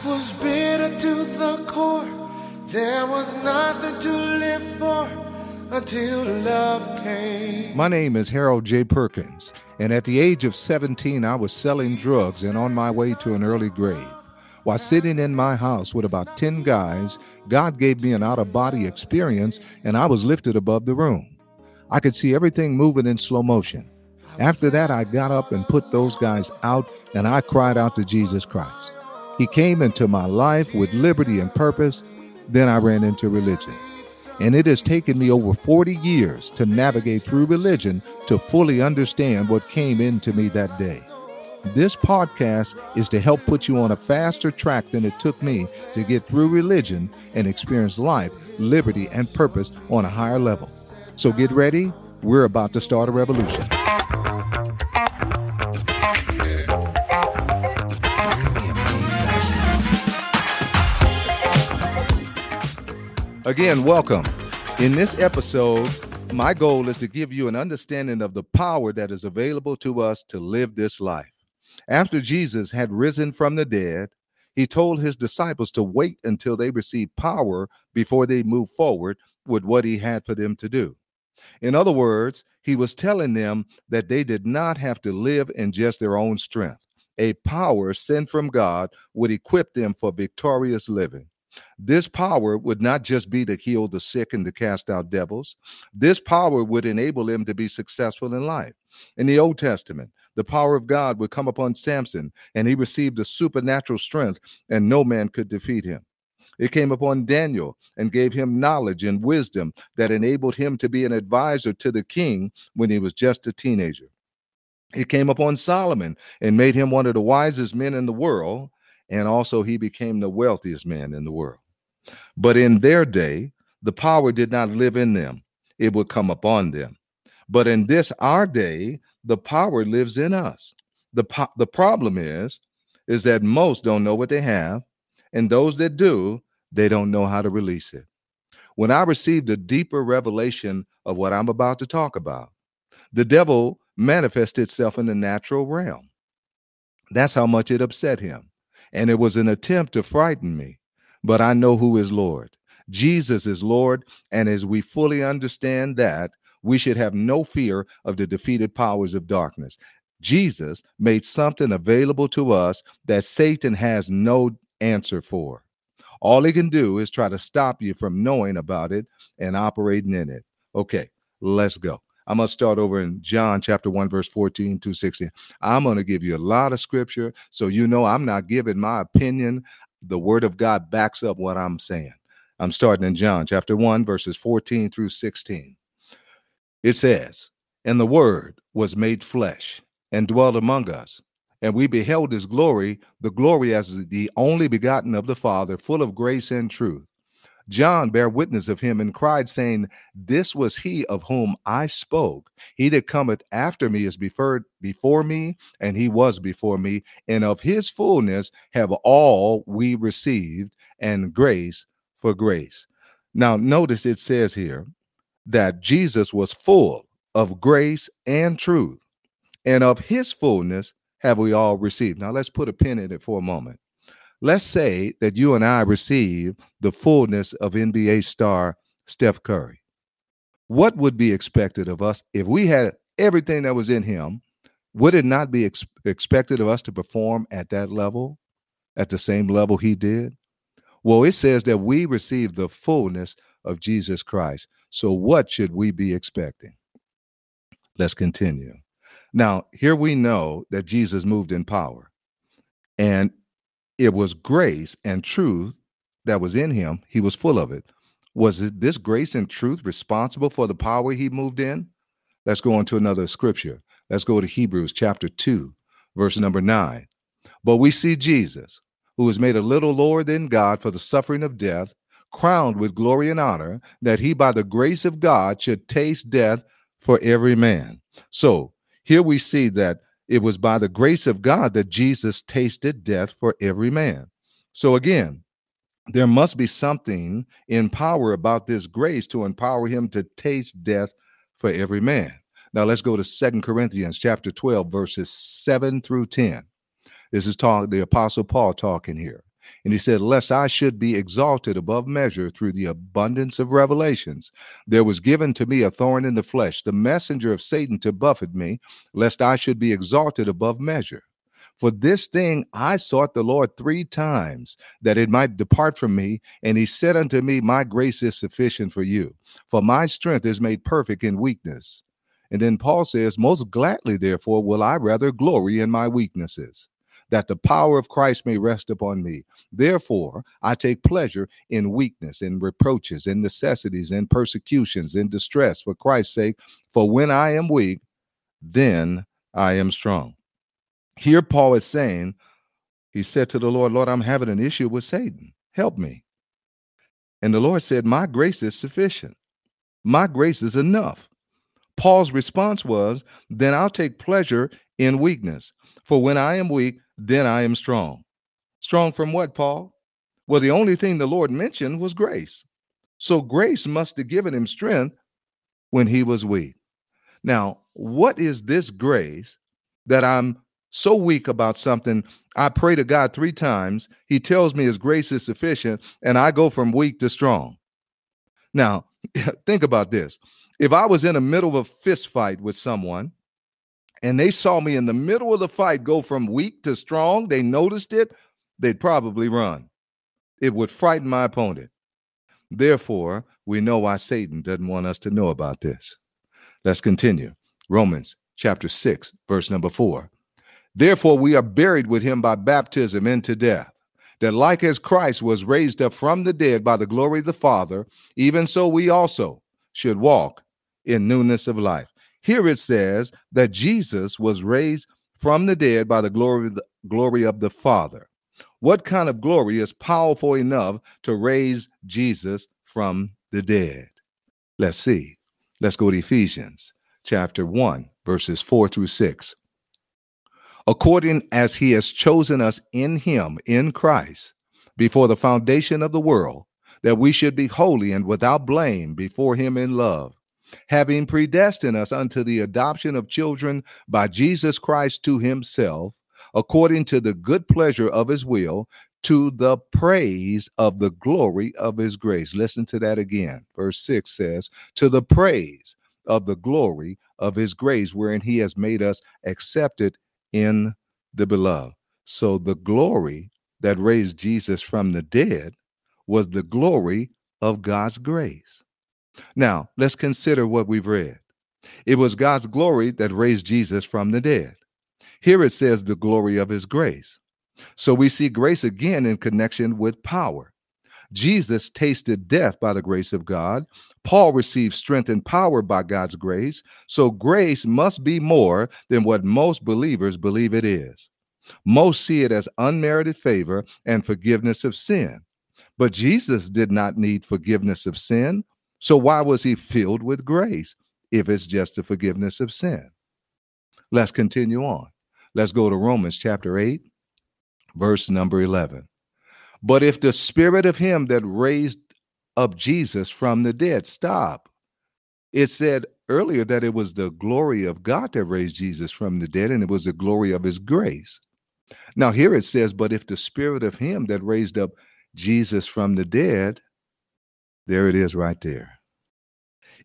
Life was bitter to the core. There was nothing to live for until love came. My name is Harold J. Perkins, and at the age of 17, I was selling drugs and on my way to an early grave. While sitting in my house with about 10 guys, God gave me an out of body experience, and I was lifted above the room. I could see everything moving in slow motion. After that, I got up and put those guys out, and I cried out to Jesus Christ. He came into my life with liberty and purpose. Then I ran into religion. And it has taken me over 40 years to navigate through religion to fully understand what came into me that day. This podcast is to help put you on a faster track than it took me to get through religion and experience life, liberty, and purpose on a higher level. So get ready. We're about to start a revolution. Again, welcome. In this episode, my goal is to give you an understanding of the power that is available to us to live this life. After Jesus had risen from the dead, he told his disciples to wait until they received power before they move forward with what he had for them to do. In other words, he was telling them that they did not have to live in just their own strength. A power sent from God would equip them for victorious living. This power would not just be to heal the sick and to cast out devils. This power would enable him to be successful in life. In the Old Testament, the power of God would come upon Samson, and he received a supernatural strength, and no man could defeat him. It came upon Daniel and gave him knowledge and wisdom that enabled him to be an advisor to the king when he was just a teenager. It came upon Solomon and made him one of the wisest men in the world and also he became the wealthiest man in the world. But in their day, the power did not live in them, it would come upon them. But in this our day, the power lives in us. The, po- the problem is, is that most don't know what they have, and those that do, they don't know how to release it. When I received a deeper revelation of what I'm about to talk about, the devil manifested itself in the natural realm. That's how much it upset him and it was an attempt to frighten me. But I know who is Lord. Jesus is Lord, and as we fully understand that, we should have no fear of the defeated powers of darkness. Jesus made something available to us that Satan has no answer for. All he can do is try to stop you from knowing about it and operating in it. Okay, let's go. I'm going to start over in John chapter 1, verse 14 to 16. I'm going to give you a lot of scripture so you know I'm not giving my opinion. The word of God backs up what I'm saying. I'm starting in John chapter 1, verses 14 through 16. It says, And the word was made flesh and dwelt among us. And we beheld his glory, the glory as the only begotten of the Father, full of grace and truth. John bare witness of him and cried, saying, This was he of whom I spoke. He that cometh after me is before, before me, and he was before me, and of his fullness have all we received, and grace for grace. Now, notice it says here that Jesus was full of grace and truth, and of his fullness have we all received. Now, let's put a pin in it for a moment. Let's say that you and I receive the fullness of NBA star Steph Curry. What would be expected of us if we had everything that was in him? Would it not be ex- expected of us to perform at that level, at the same level he did? Well, it says that we receive the fullness of Jesus Christ. So, what should we be expecting? Let's continue. Now, here we know that Jesus moved in power. And it was grace and truth that was in him. He was full of it. Was it this grace and truth responsible for the power he moved in? Let's go on to another scripture. Let's go to Hebrews chapter 2, verse number 9. But we see Jesus, who was made a little lower than God for the suffering of death, crowned with glory and honor, that he by the grace of God should taste death for every man. So here we see that it was by the grace of God that Jesus tasted death for every man. So again, there must be something in power about this grace to empower him to taste death for every man. Now let's go to Second Corinthians chapter 12 verses 7 through 10. This is talk the apostle Paul talking here. And he said, Lest I should be exalted above measure through the abundance of revelations, there was given to me a thorn in the flesh, the messenger of Satan to buffet me, lest I should be exalted above measure. For this thing I sought the Lord three times, that it might depart from me. And he said unto me, My grace is sufficient for you, for my strength is made perfect in weakness. And then Paul says, Most gladly, therefore, will I rather glory in my weaknesses that the power of Christ may rest upon me. Therefore, I take pleasure in weakness, in reproaches, in necessities, in persecutions, in distress for Christ's sake. For when I am weak, then I am strong. Here, Paul is saying, he said to the Lord, Lord, I'm having an issue with Satan. Help me. And the Lord said, My grace is sufficient. My grace is enough. Paul's response was, Then I'll take pleasure in weakness. For when I am weak, then I am strong. Strong from what, Paul? Well, the only thing the Lord mentioned was grace. So grace must have given him strength when he was weak. Now, what is this grace that I'm so weak about something? I pray to God three times. He tells me his grace is sufficient, and I go from weak to strong. Now, think about this. If I was in the middle of a fist fight with someone and they saw me in the middle of the fight go from weak to strong, they noticed it, they'd probably run. It would frighten my opponent. Therefore, we know why Satan doesn't want us to know about this. Let's continue. Romans chapter 6, verse number 4. Therefore, we are buried with him by baptism into death, that like as Christ was raised up from the dead by the glory of the Father, even so we also should walk in newness of life. Here it says that Jesus was raised from the dead by the glory of the, glory of the Father. What kind of glory is powerful enough to raise Jesus from the dead? Let's see. Let's go to Ephesians chapter 1, verses 4 through 6. According as he has chosen us in him, in Christ, before the foundation of the world, that we should be holy and without blame before him in love having predestined us unto the adoption of children by Jesus Christ to himself, according to the good pleasure of his will, to the praise of the glory of his grace. Listen to that again. Verse 6 says, To the praise of the glory of his grace, wherein he has made us accepted in the beloved. So the glory that raised Jesus from the dead was the glory of God's grace. Now, let's consider what we've read. It was God's glory that raised Jesus from the dead. Here it says the glory of his grace. So we see grace again in connection with power. Jesus tasted death by the grace of God. Paul received strength and power by God's grace. So grace must be more than what most believers believe it is. Most see it as unmerited favor and forgiveness of sin. But Jesus did not need forgiveness of sin so why was he filled with grace if it's just the forgiveness of sin? Let's continue on. Let's go to Romans chapter 8, verse number 11. But if the spirit of him that raised up Jesus from the dead, stop. It said earlier that it was the glory of God that raised Jesus from the dead, and it was the glory of his grace. Now, here it says, But if the spirit of him that raised up Jesus from the dead there it is right there.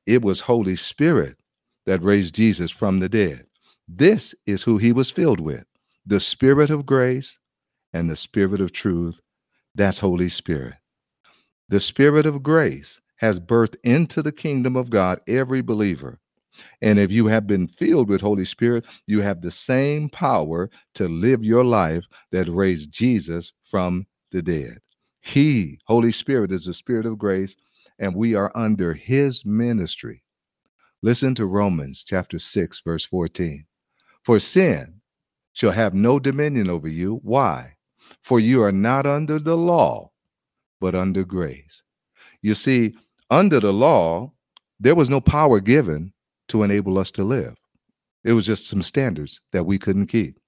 It was Holy Spirit that raised Jesus from the dead. This is who he was filled with the Spirit of grace and the Spirit of truth. That's Holy Spirit. The Spirit of grace has birthed into the kingdom of God every believer. And if you have been filled with Holy Spirit, you have the same power to live your life that raised Jesus from the dead. He, Holy Spirit, is the Spirit of grace and we are under his ministry. Listen to Romans chapter 6, verse 14. For sin shall have no dominion over you. Why? For you are not under the law, but under grace. You see, under the law, there was no power given to enable us to live. It was just some standards that we couldn't keep.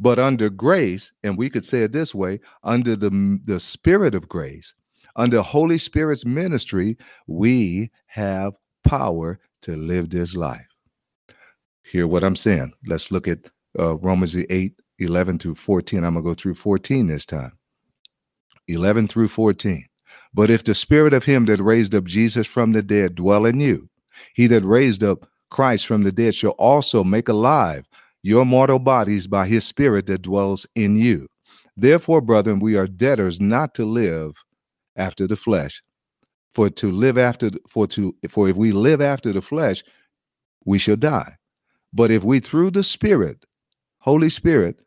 But under grace, and we could say it this way under the, the spirit of grace, under Holy Spirit's ministry, we have power to live this life. Hear what I'm saying. Let's look at uh, Romans 8 11 to 14. I'm going to go through 14 this time. 11 through 14. But if the spirit of him that raised up Jesus from the dead dwell in you, he that raised up Christ from the dead shall also make alive your mortal bodies by his spirit that dwells in you. Therefore, brethren, we are debtors not to live after the flesh. For to live after for to for if we live after the flesh, we shall die. But if we through the Spirit, Holy Spirit,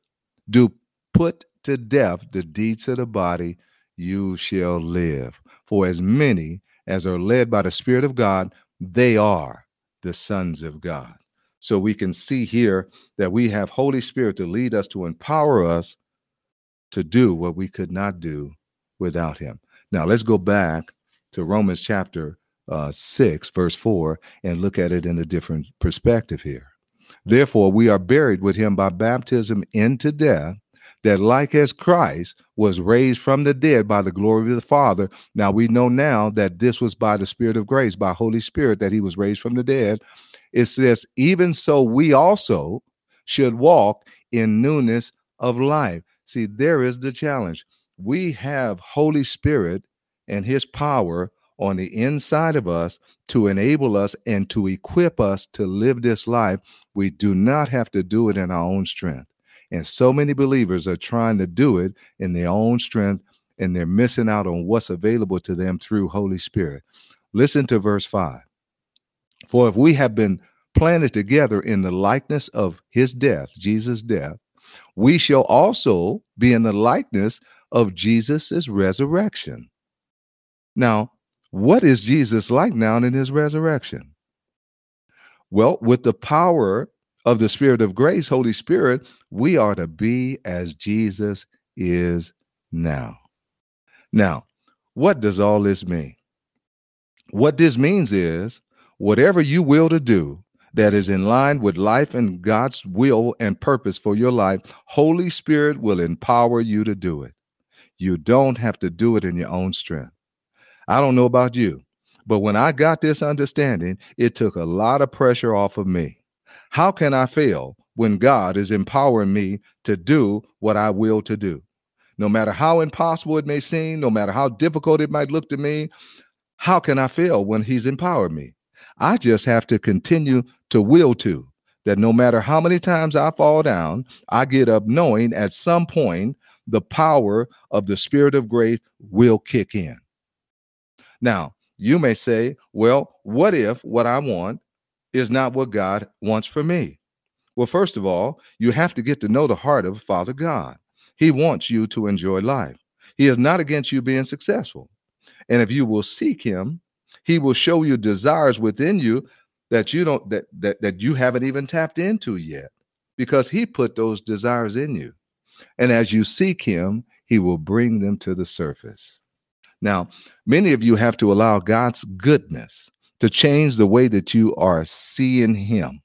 do put to death the deeds of the body, you shall live. For as many as are led by the Spirit of God, they are the sons of God. So we can see here that we have Holy Spirit to lead us, to empower us to do what we could not do without Him. Now let's go back to Romans chapter uh, 6, verse 4, and look at it in a different perspective here. Therefore, we are buried with him by baptism into death, that like as Christ was raised from the dead by the glory of the Father, now we know now that this was by the Spirit of grace, by Holy Spirit, that he was raised from the dead. It says, even so, we also should walk in newness of life. See, there is the challenge. We have Holy Spirit and his power on the inside of us to enable us and to equip us to live this life. We do not have to do it in our own strength. And so many believers are trying to do it in their own strength, and they're missing out on what's available to them through Holy Spirit. Listen to verse 5. For if we have been planted together in the likeness of his death, Jesus' death, we shall also be in the likeness of Jesus' resurrection. Now, what is Jesus like now in his resurrection? Well, with the power of the Spirit of grace, Holy Spirit, we are to be as Jesus is now. Now, what does all this mean? What this means is whatever you will to do that is in line with life and God's will and purpose for your life, Holy Spirit will empower you to do it. You don't have to do it in your own strength. I don't know about you, but when I got this understanding, it took a lot of pressure off of me. How can I fail when God is empowering me to do what I will to do? No matter how impossible it may seem, no matter how difficult it might look to me, how can I fail when He's empowered me? I just have to continue to will to that no matter how many times I fall down, I get up knowing at some point the power of the Spirit of grace will kick in. Now, you may say, well, what if what I want is not what God wants for me. Well, first of all, you have to get to know the heart of Father God. He wants you to enjoy life. He is not against you being successful. And if you will seek him, he will show you desires within you that you don't that that, that you haven't even tapped into yet because he put those desires in you. And as you seek him, he will bring them to the surface. Now, many of you have to allow God's goodness to change the way that you are seeing him.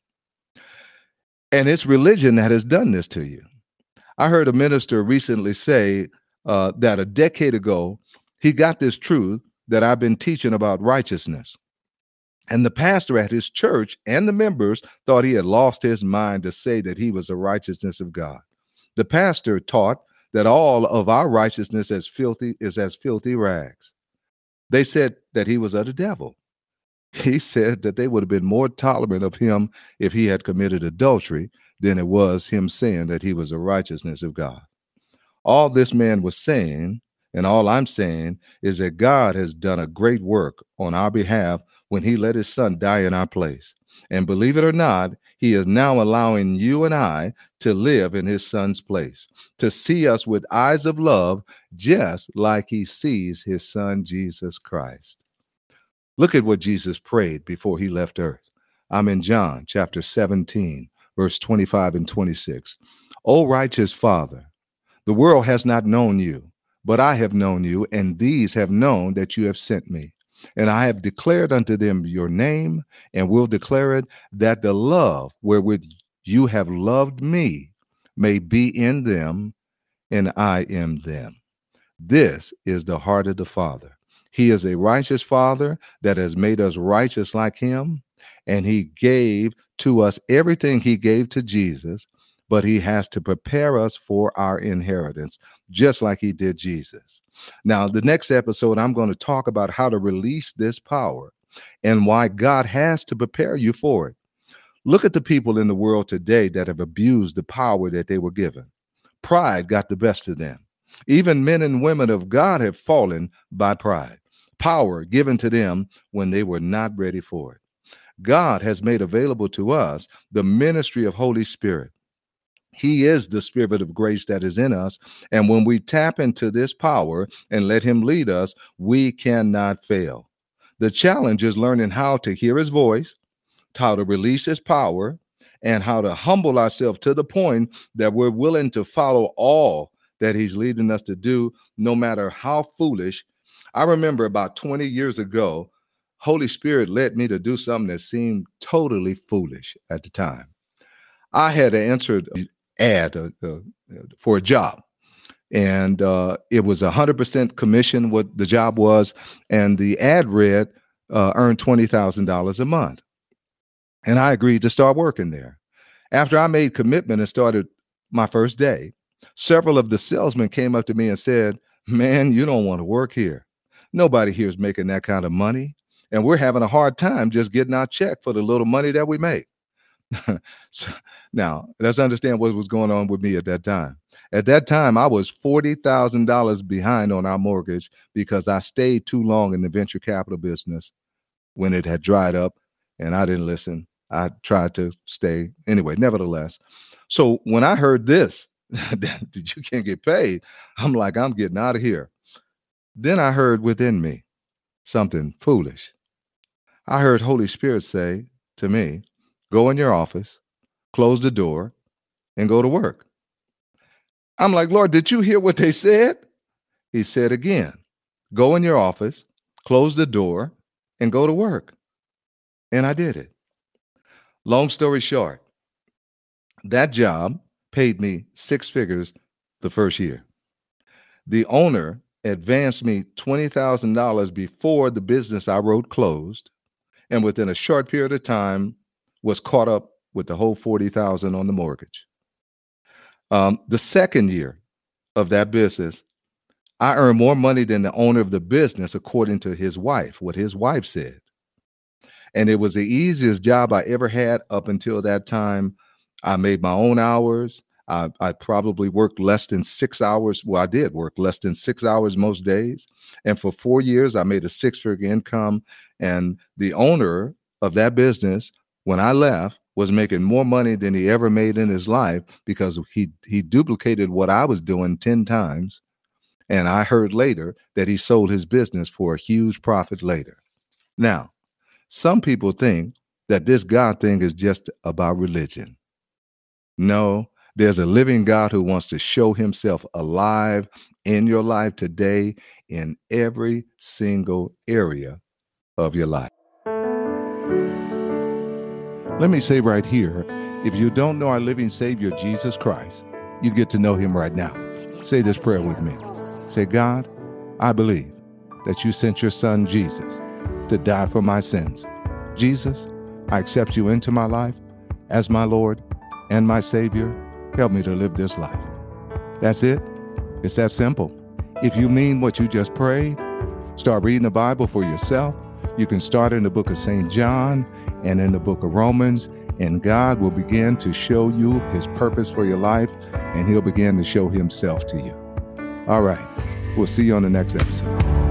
And it's religion that has done this to you. I heard a minister recently say uh, that a decade ago, he got this truth that I've been teaching about righteousness. And the pastor at his church and the members thought he had lost his mind to say that he was a righteousness of God. The pastor taught that all of our righteousness as filthy is as filthy rags. They said that he was of the devil he said that they would have been more tolerant of him if he had committed adultery than it was him saying that he was the righteousness of God. All this man was saying, and all I'm saying, is that God has done a great work on our behalf when he let his son die in our place. And believe it or not, he is now allowing you and I to live in his son's place, to see us with eyes of love, just like he sees his son, Jesus Christ. Look at what Jesus prayed before he left earth. I'm in John chapter 17, verse 25 and 26. O righteous Father, the world has not known you, but I have known you, and these have known that you have sent me. And I have declared unto them your name, and will declare it, that the love wherewith you have loved me may be in them, and I in them. This is the heart of the Father he is a righteous Father that has made us righteous like Him. And He gave to us everything He gave to Jesus, but He has to prepare us for our inheritance, just like He did Jesus. Now, the next episode, I'm going to talk about how to release this power and why God has to prepare you for it. Look at the people in the world today that have abused the power that they were given. Pride got the best of them. Even men and women of God have fallen by pride, power given to them when they were not ready for it. God has made available to us the ministry of Holy Spirit. He is the spirit of grace that is in us. And when we tap into this power and let Him lead us, we cannot fail. The challenge is learning how to hear His voice, how to release His power, and how to humble ourselves to the point that we're willing to follow all that He's leading us to do, no matter how foolish. I remember about 20 years ago, Holy Spirit led me to do something that seemed totally foolish at the time. I had answered ad uh, uh, for a job. And uh, it was a 100% commission, what the job was. And the ad read, uh, earned $20,000 a month. And I agreed to start working there. After I made commitment and started my first day, several of the salesmen came up to me and said, Man, you don't want to work here. Nobody here is making that kind of money. And we're having a hard time just getting our check for the little money that we make. so, now, let's understand what was going on with me at that time. At that time, I was $40,000 behind on our mortgage because I stayed too long in the venture capital business when it had dried up and I didn't listen. I tried to stay anyway, nevertheless. So when I heard this, that you can't get paid, I'm like, I'm getting out of here. Then I heard within me something foolish. I heard Holy Spirit say to me, Go in your office, close the door, and go to work. I'm like, Lord, did you hear what they said? He said again, Go in your office, close the door, and go to work. And I did it. Long story short, that job paid me six figures the first year. The owner advanced me $20,000 before the business I wrote closed. And within a short period of time, was caught up with the whole 40,000 on the mortgage. Um, the second year of that business, I earned more money than the owner of the business, according to his wife, what his wife said. And it was the easiest job I ever had up until that time. I made my own hours. I, I, probably worked less than six hours. Well, I did work less than six hours most days. And for four years, I made a six figure income. And the owner of that business when I left was making more money than he ever made in his life because he he duplicated what I was doing 10 times and I heard later that he sold his business for a huge profit later. Now, some people think that this God thing is just about religion. No, there's a living God who wants to show himself alive in your life today in every single area of your life. Let me say right here if you don't know our living Savior, Jesus Christ, you get to know him right now. Say this prayer with me. Say, God, I believe that you sent your son, Jesus, to die for my sins. Jesus, I accept you into my life as my Lord and my Savior. Help me to live this life. That's it. It's that simple. If you mean what you just prayed, start reading the Bible for yourself. You can start in the book of St. John and in the book of Romans, and God will begin to show you his purpose for your life, and he'll begin to show himself to you. All right, we'll see you on the next episode.